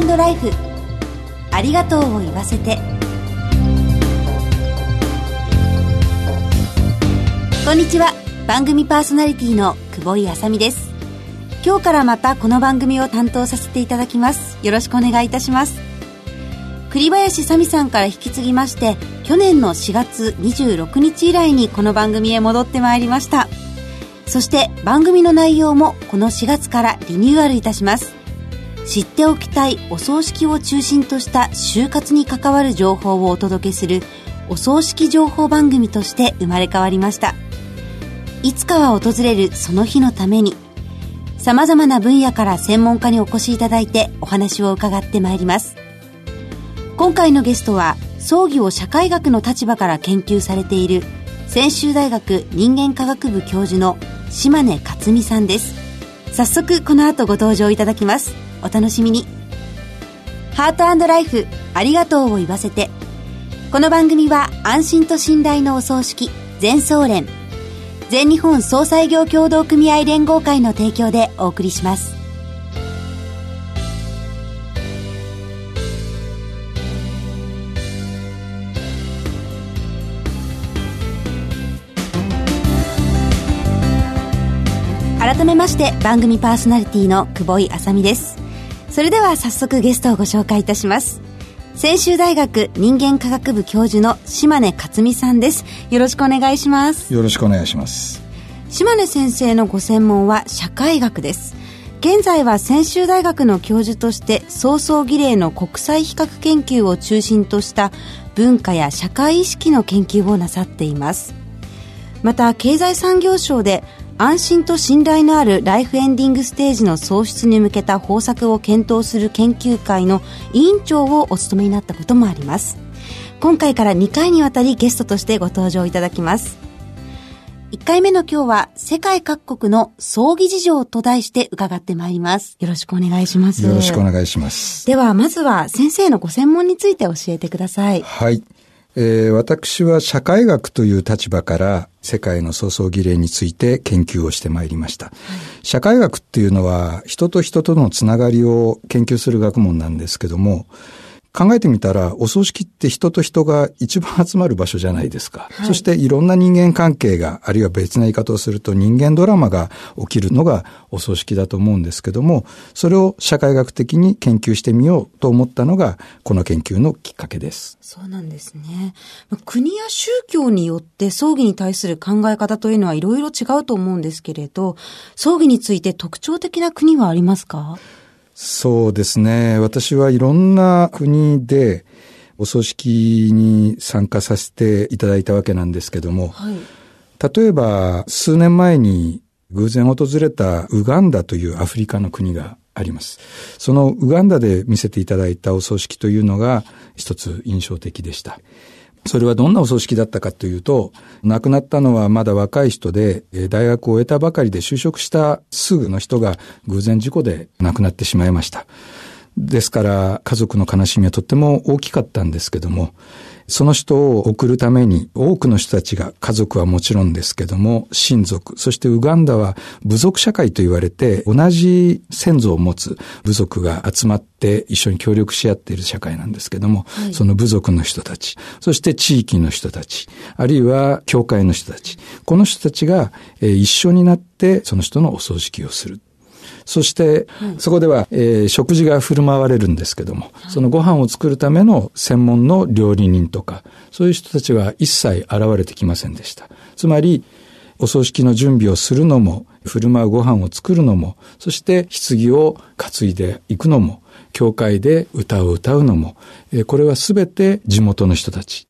トライフ。ありがとうを言わせて。こんにちは。番組パーソナリティの久保井あさみです。今日からまたこの番組を担当させていただきます。よろしくお願いいたします。栗林さみさんから引き継ぎまして去年の4月26日以来にこの番組へ戻ってまいりました。そして番組の内容もこの4月からリニューアルいたします。知っておきたいお葬式を中心とした就活に関わる情報をお届けするお葬式情報番組として生まれ変わりました。いつかは訪れるその日のために様々な分野から専門家にお越しいただいてお話を伺ってまいります。今回のゲストは葬儀を社会学の立場から研究されている専修大学人間科学部教授の島根克美さんです。早速この後ご登場いただきます。お楽しみに。ハートライフありがとうを言わせて。この番組は安心と信頼のお葬式全総連全日本総裁業協同組合連合会の提供でお送りします。改めまして番組パーソナリティの久保井あさみです。それでは早速ゲストをご紹介いたします。専修大学人間科学部教授の島根克美さんです。よろしくお願いします。よろしくお願いします。島根先生のご専門は社会学です。現在は専修大学の教授として早々儀礼の国際比較研究を中心とした文化や社会意識の研究をなさっています。また経済産業省で安心と信頼のあるライフエンディングステージの創出に向けた方策を検討する研究会の委員長をお務めになったこともあります今回から2回にわたりゲストとしてご登場いただきます1回目の今日は世界各国の葬儀事情と題して伺ってまいります。よろしくお願いします。よろしくお願いします。では、まずは先生のご専門について教えてください。はい。えー、私は社会学という立場から世界の創造儀礼について研究をしてまいりました。はい、社会学っていうのは人と人とのつながりを研究する学問なんですけども、考えてみたら、お葬式って人と人が一番集まる場所じゃないですか。はい、そしていろんな人間関係が、あるいは別な言い方をすると人間ドラマが起きるのがお葬式だと思うんですけども、それを社会学的に研究してみようと思ったのが、この研究のきっかけです。そうなんですね。国や宗教によって葬儀に対する考え方というのはいろいろ違うと思うんですけれど、葬儀について特徴的な国はありますか？そうですね。私はいろんな国でお葬式に参加させていただいたわけなんですけども、はい、例えば数年前に偶然訪れたウガンダというアフリカの国があります。そのウガンダで見せていただいたお葬式というのが一つ印象的でした。それはどんなお葬式だったかというと、亡くなったのはまだ若い人で、大学を終えたばかりで就職したすぐの人が偶然事故で亡くなってしまいました。ですから家族の悲しみはとっても大きかったんですけども、その人を送るために多くの人たちが家族はもちろんですけども、親族、そしてウガンダは部族社会と言われて同じ先祖を持つ部族が集まって一緒に協力し合っている社会なんですけども、はい、その部族の人たち、そして地域の人たち、あるいは教会の人たち、この人たちが一緒になってその人のお葬式をする。そして、そこでは、えー、食事が振る舞われるんですけども、そのご飯を作るための専門の料理人とか、そういう人たちは一切現れてきませんでした。つまり、お葬式の準備をするのも、振る舞うご飯を作るのも、そして棺を担いでいくのも、教会で歌を歌うのも、これはすべて地元の人たち、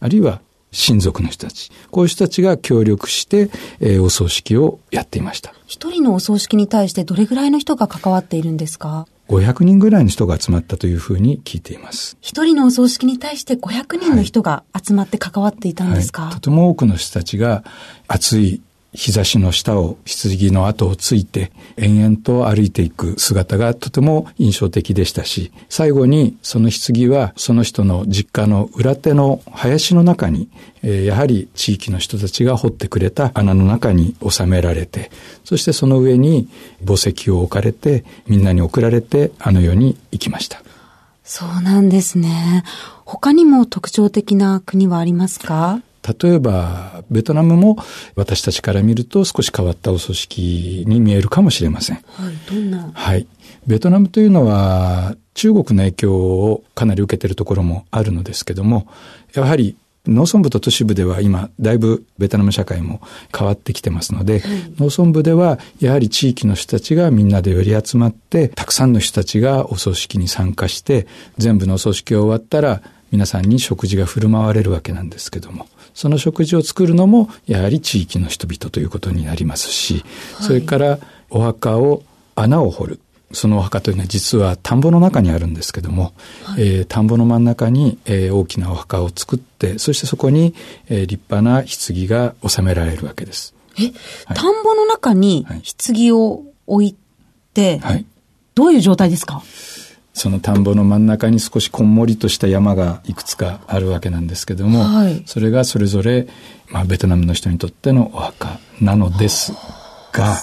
あるいは親族の人たち、こういう人たちが協力して、えー、お葬式をやっていました。一人のお葬式に対してどれぐらいの人が関わっているんですか？500人ぐらいの人が集まったというふうに聞いています。一人のお葬式に対して500人の人が集まって関わっていたんですか、はいはい、とても多くの人たちが熱い日差しの下を棺の後をついて延々と歩いていく姿がとても印象的でしたし、最後にその棺はその人の実家の裏手の林の中に、えー、やはり地域の人たちが掘ってくれた穴の中に収められて、そしてその上に墓石を置かれてみんなに送られてあの世に行きました。そうなんですね。他にも特徴的な国はありますか？例えば、ベトナムも私たちから見ると少し変わったお葬式に見えるかもしれません。はい、どんな？はい。ベトナムというのは中国の影響をかなり受けているところもあるのですけども、やはり農村部と都市部では今、だいぶベトナム社会も変わってきてますので、はい、農村部ではやはり地域の人たちがみんなで寄り集まって、たくさんの人たちがお葬式に参加して、全部のお葬式が終わったら、皆さんに食事が振る舞われるわけなんですけども、その食事を作るのも、やはり地域の人々ということになりますし、はい、それからお墓を穴を掘る。そのお墓というのは実は田んぼの中にあるんですけども、はい、えー、田んぼの真ん中に、えー、大きなお墓を作って、そしてそこに、えー、立派な棺が収められるわけです。え、はい、田んぼの中に棺を置いて、はい、どういう状態ですか？その田んぼの真ん中に少しこんもりとした山がいくつかあるわけなんですけども、はい、それがそれぞれ、まあ、ベトナムの人にとってのお墓なのですが、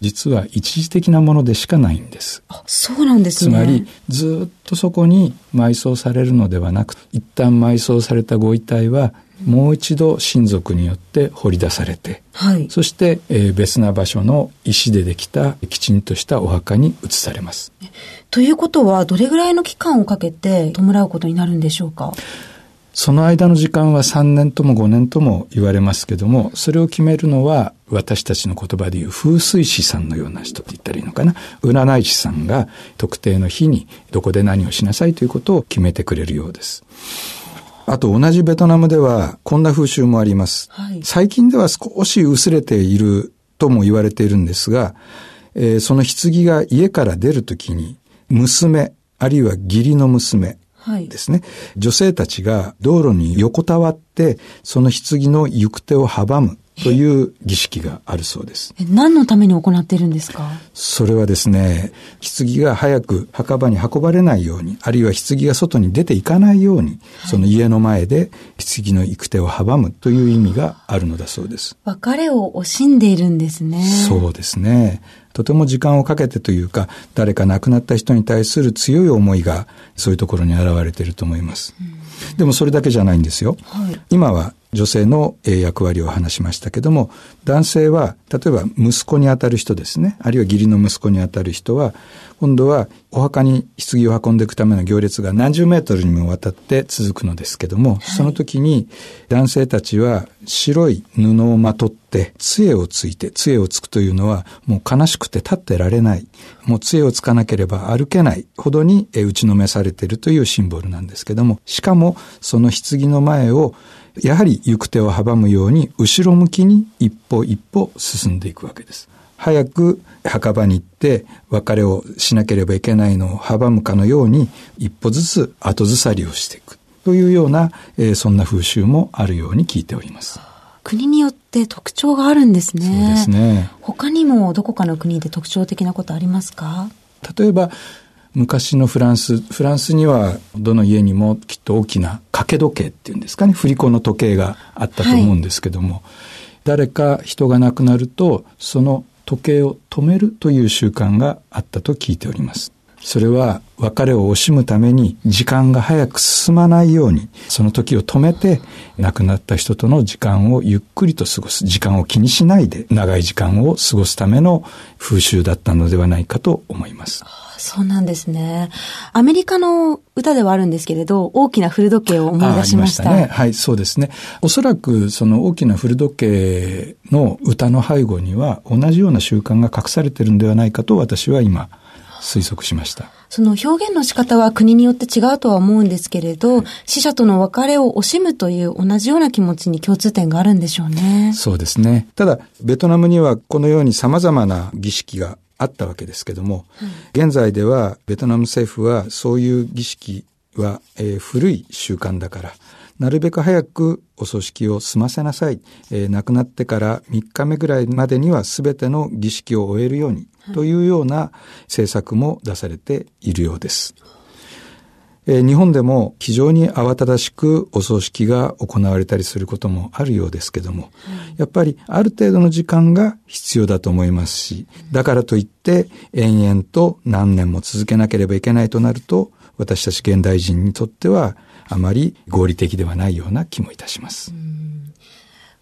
実は一時的なものでしかないんです。あ、そうなんですね。つまり、ずっとそこに埋葬されるのではなく、一旦埋葬されたご遺体は、もう一度親族によって掘り出されて、はい、そして、えー、別な場所の石でできたきちんとしたお墓に移されます。ということは、どれぐらいの期間をかけて弔うことになるんでしょうか？その間の時間は3年とも5年とも言われますけども、それを決めるのは私たちの言葉で言う風水師さんのような人って言ったらいいのかな？占い師さんが特定の日にどこで何をしなさいということを決めてくれるようです。あと同じベトナムではこんな風習もあります。はい、最近では少し薄れているとも言われているんですが、えー、その棺が家から出るときに娘、あるいは義理の娘、ですね、はい、女性たちが道路に横たわって、その棺の行く手を阻むという儀式があるそうです。何のために行っているんですか？それはですね、棺が早く墓場に運ばれないように、あるいは棺が外に出ていかないように、はい、その家の前で棺の行く手を阻むという意味があるのだそうです。別れを惜しんでいるんですね。そうですね。とても時間をかけてというか、誰か亡くなった人に対する強い思いが、そういうところに現れていると思います。でもそれだけじゃないんですよ。はい、今は女性の役割を話しましたけども、男性は、例えば息子にあたる人ですね、あるいは義理の息子にあたる人は、今度はお墓に棺を運んでいくための行列が何十メートルにもわたって続くのですけども、はい、その時に男性たちは白い布をまとって杖をついて、杖をつくというのはもう悲しくて立ってられない。もう杖をつかなければ歩けないほどに打ちのめされているというシンボルなんですけども、しかもその棺の前をやはり行く手を阻むように後ろ向きに一歩一歩進んでいくわけです。早く墓場に行って別れをしなければいけないのを阻むかのように一歩ずつ後ずさりをしていくというような、えー、そんな風習もあるように聞いております。国によって特徴があるんですね。そうですね。他にもどこかの国で特徴的なことありますか？例えば、昔のフランス、フランスにはどの家にもきっと大きな掛け時計っていうんですかね、振り子の時計があったと思うんですけども、はい、誰か人が亡くなると、その時計を止めるという習慣があったと聞いております。それは別れを惜しむために時間が早く進まないように、その時を止めて亡くなった人との時間をゆっくりと過ごす、時間を気にしないで長い時間を過ごすための風習だったのではないかと思います。そうなんですね。アメリカの歌ではあるんですけれど、大きな古時計を思い出しました。あね。はい、そうですね。おそらくその大きな古時計の歌の背後には同じような習慣が隠されてるんではないかと私は今推測しました。その表現の仕方は国によって違うとは思うんですけれど、はい、死者との別れを惜しむという同じような気持ちに共通点があるんでしょうね。そうですね。ただ、ベトナムにはこのように様々な儀式があったわけですけども、現在ではベトナム政府はそういう儀式は、えー、古い習慣だから、なるべく早くお葬式を済ませなさい。えー、亡くなってから3日目ぐらいまでには全ての儀式を終えるようにというような政策も出されているようです。えー、日本でも非常に慌ただしくお葬式が行われたりすることもあるようですけども、やっぱりある程度の時間が必要だと思いますし、だからといって延々と何年も続けなければいけないとなると、私たち現代人にとってはあまり合理的ではないような気もいたします。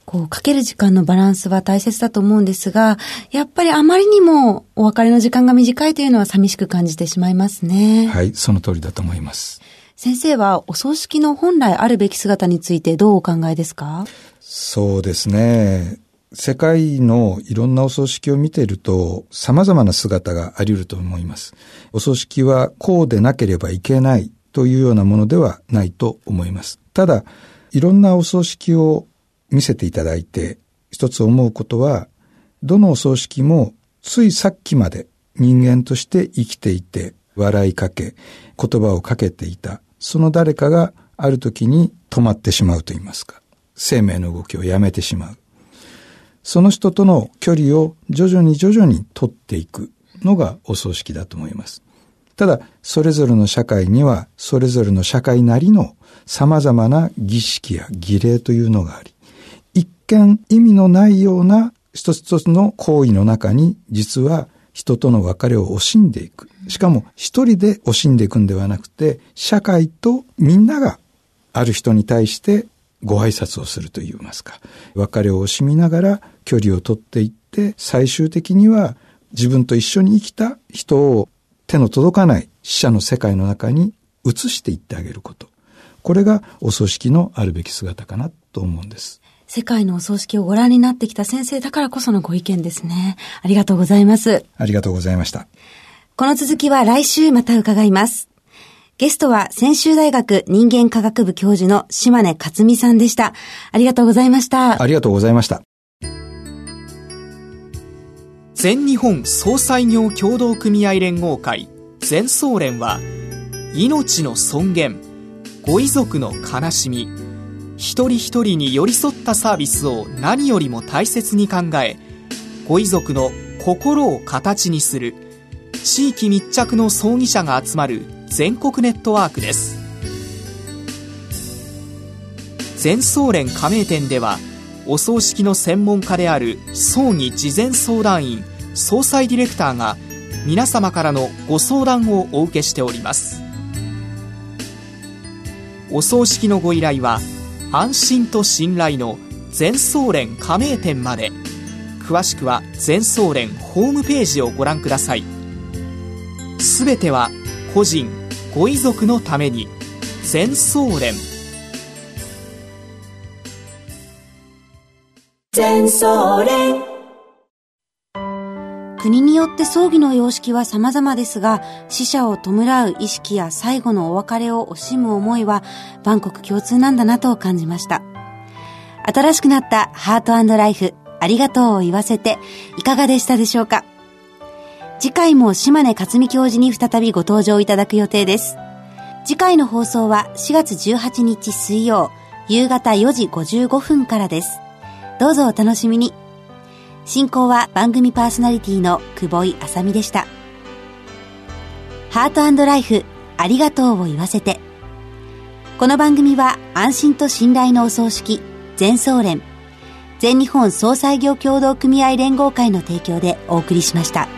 こう、かける時間のバランスは大切だと思うんですが、やっぱりあまりにもお別れの時間が短いというのは寂しく感じてしまいますね。はい、その通りだと思います。先生はお葬式の本来あるべき姿についてどうお考えですか？そうですね。世界のいろんなお葬式を見ていると様々な姿があり得ると思います。お葬式はこうでなければいけないというようなものではないと思います。ただ、いろんなお葬式を見せていただいて、一つ思うことは、どのお葬式もついさっきまで人間として生きていて、笑いかけ、言葉をかけていた、その誰かがある時に止まってしまうと言いますか、生命の動きをやめてしまう。その人との距離を徐々に徐々に取っていくのがお葬式だと思います。ただ、それぞれの社会には、それぞれの社会なりの様々な儀式や儀礼というのがあり、一見意味のないような一つ一つの行為の中に実は人との別れを惜しんでいく。しかも一人で惜しんでいくんではなくて、社会とみんながある人に対してご挨拶をすると言いますか。別れを惜しみながら距離を取っていって、最終的には自分と一緒に生きた人を手の届かない死者の世界の中に移していってあげること。これがお葬式のあるべき姿かなと思うんです。世界のお葬式をご覧になってきた先生だからこそのご意見ですね。ありがとうございます。ありがとうございました。この続きは来週また伺います。ゲストは専修大学人間科学部教授の島根克美さんでした。ありがとうございました。ありがとうございました。全日本総裁業協同組合連合会全総連は命の尊厳ご遺族の悲しみ一人一人に寄り添ったサービスを何よりも大切に考えご遺族の心を形にする地域密着の葬儀者が集まる全国ネットワークです。全総連加盟店ではお葬式の専門家である葬儀事前相談員総裁ディレクターが皆様からのご相談をお受けしております。お葬式のご依頼は安心と信頼の全総連加盟店まで。詳しくは全総連ホームページをご覧ください。すべては個人ご遺族のために全総連。全総連国によって葬儀の様式は様々ですが、死者を弔う意識や最後のお別れを惜しむ思いは、万国共通なんだなと感じました。新しくなったハートライフ、ありがとうを言わせて、いかがでしたでしょうか？次回も島根克美教授に再びご登場いただく予定です。次回の放送は4月18日水曜、夕方4時55分からです。どうぞお楽しみに。進行は番組パーソナリティの久保井あさみでした。ハートライフ、ありがとうを言わせて。この番組は安心と信頼のお葬式、全総連、全日本総裁業協同組合連合会の提供でお送りしました。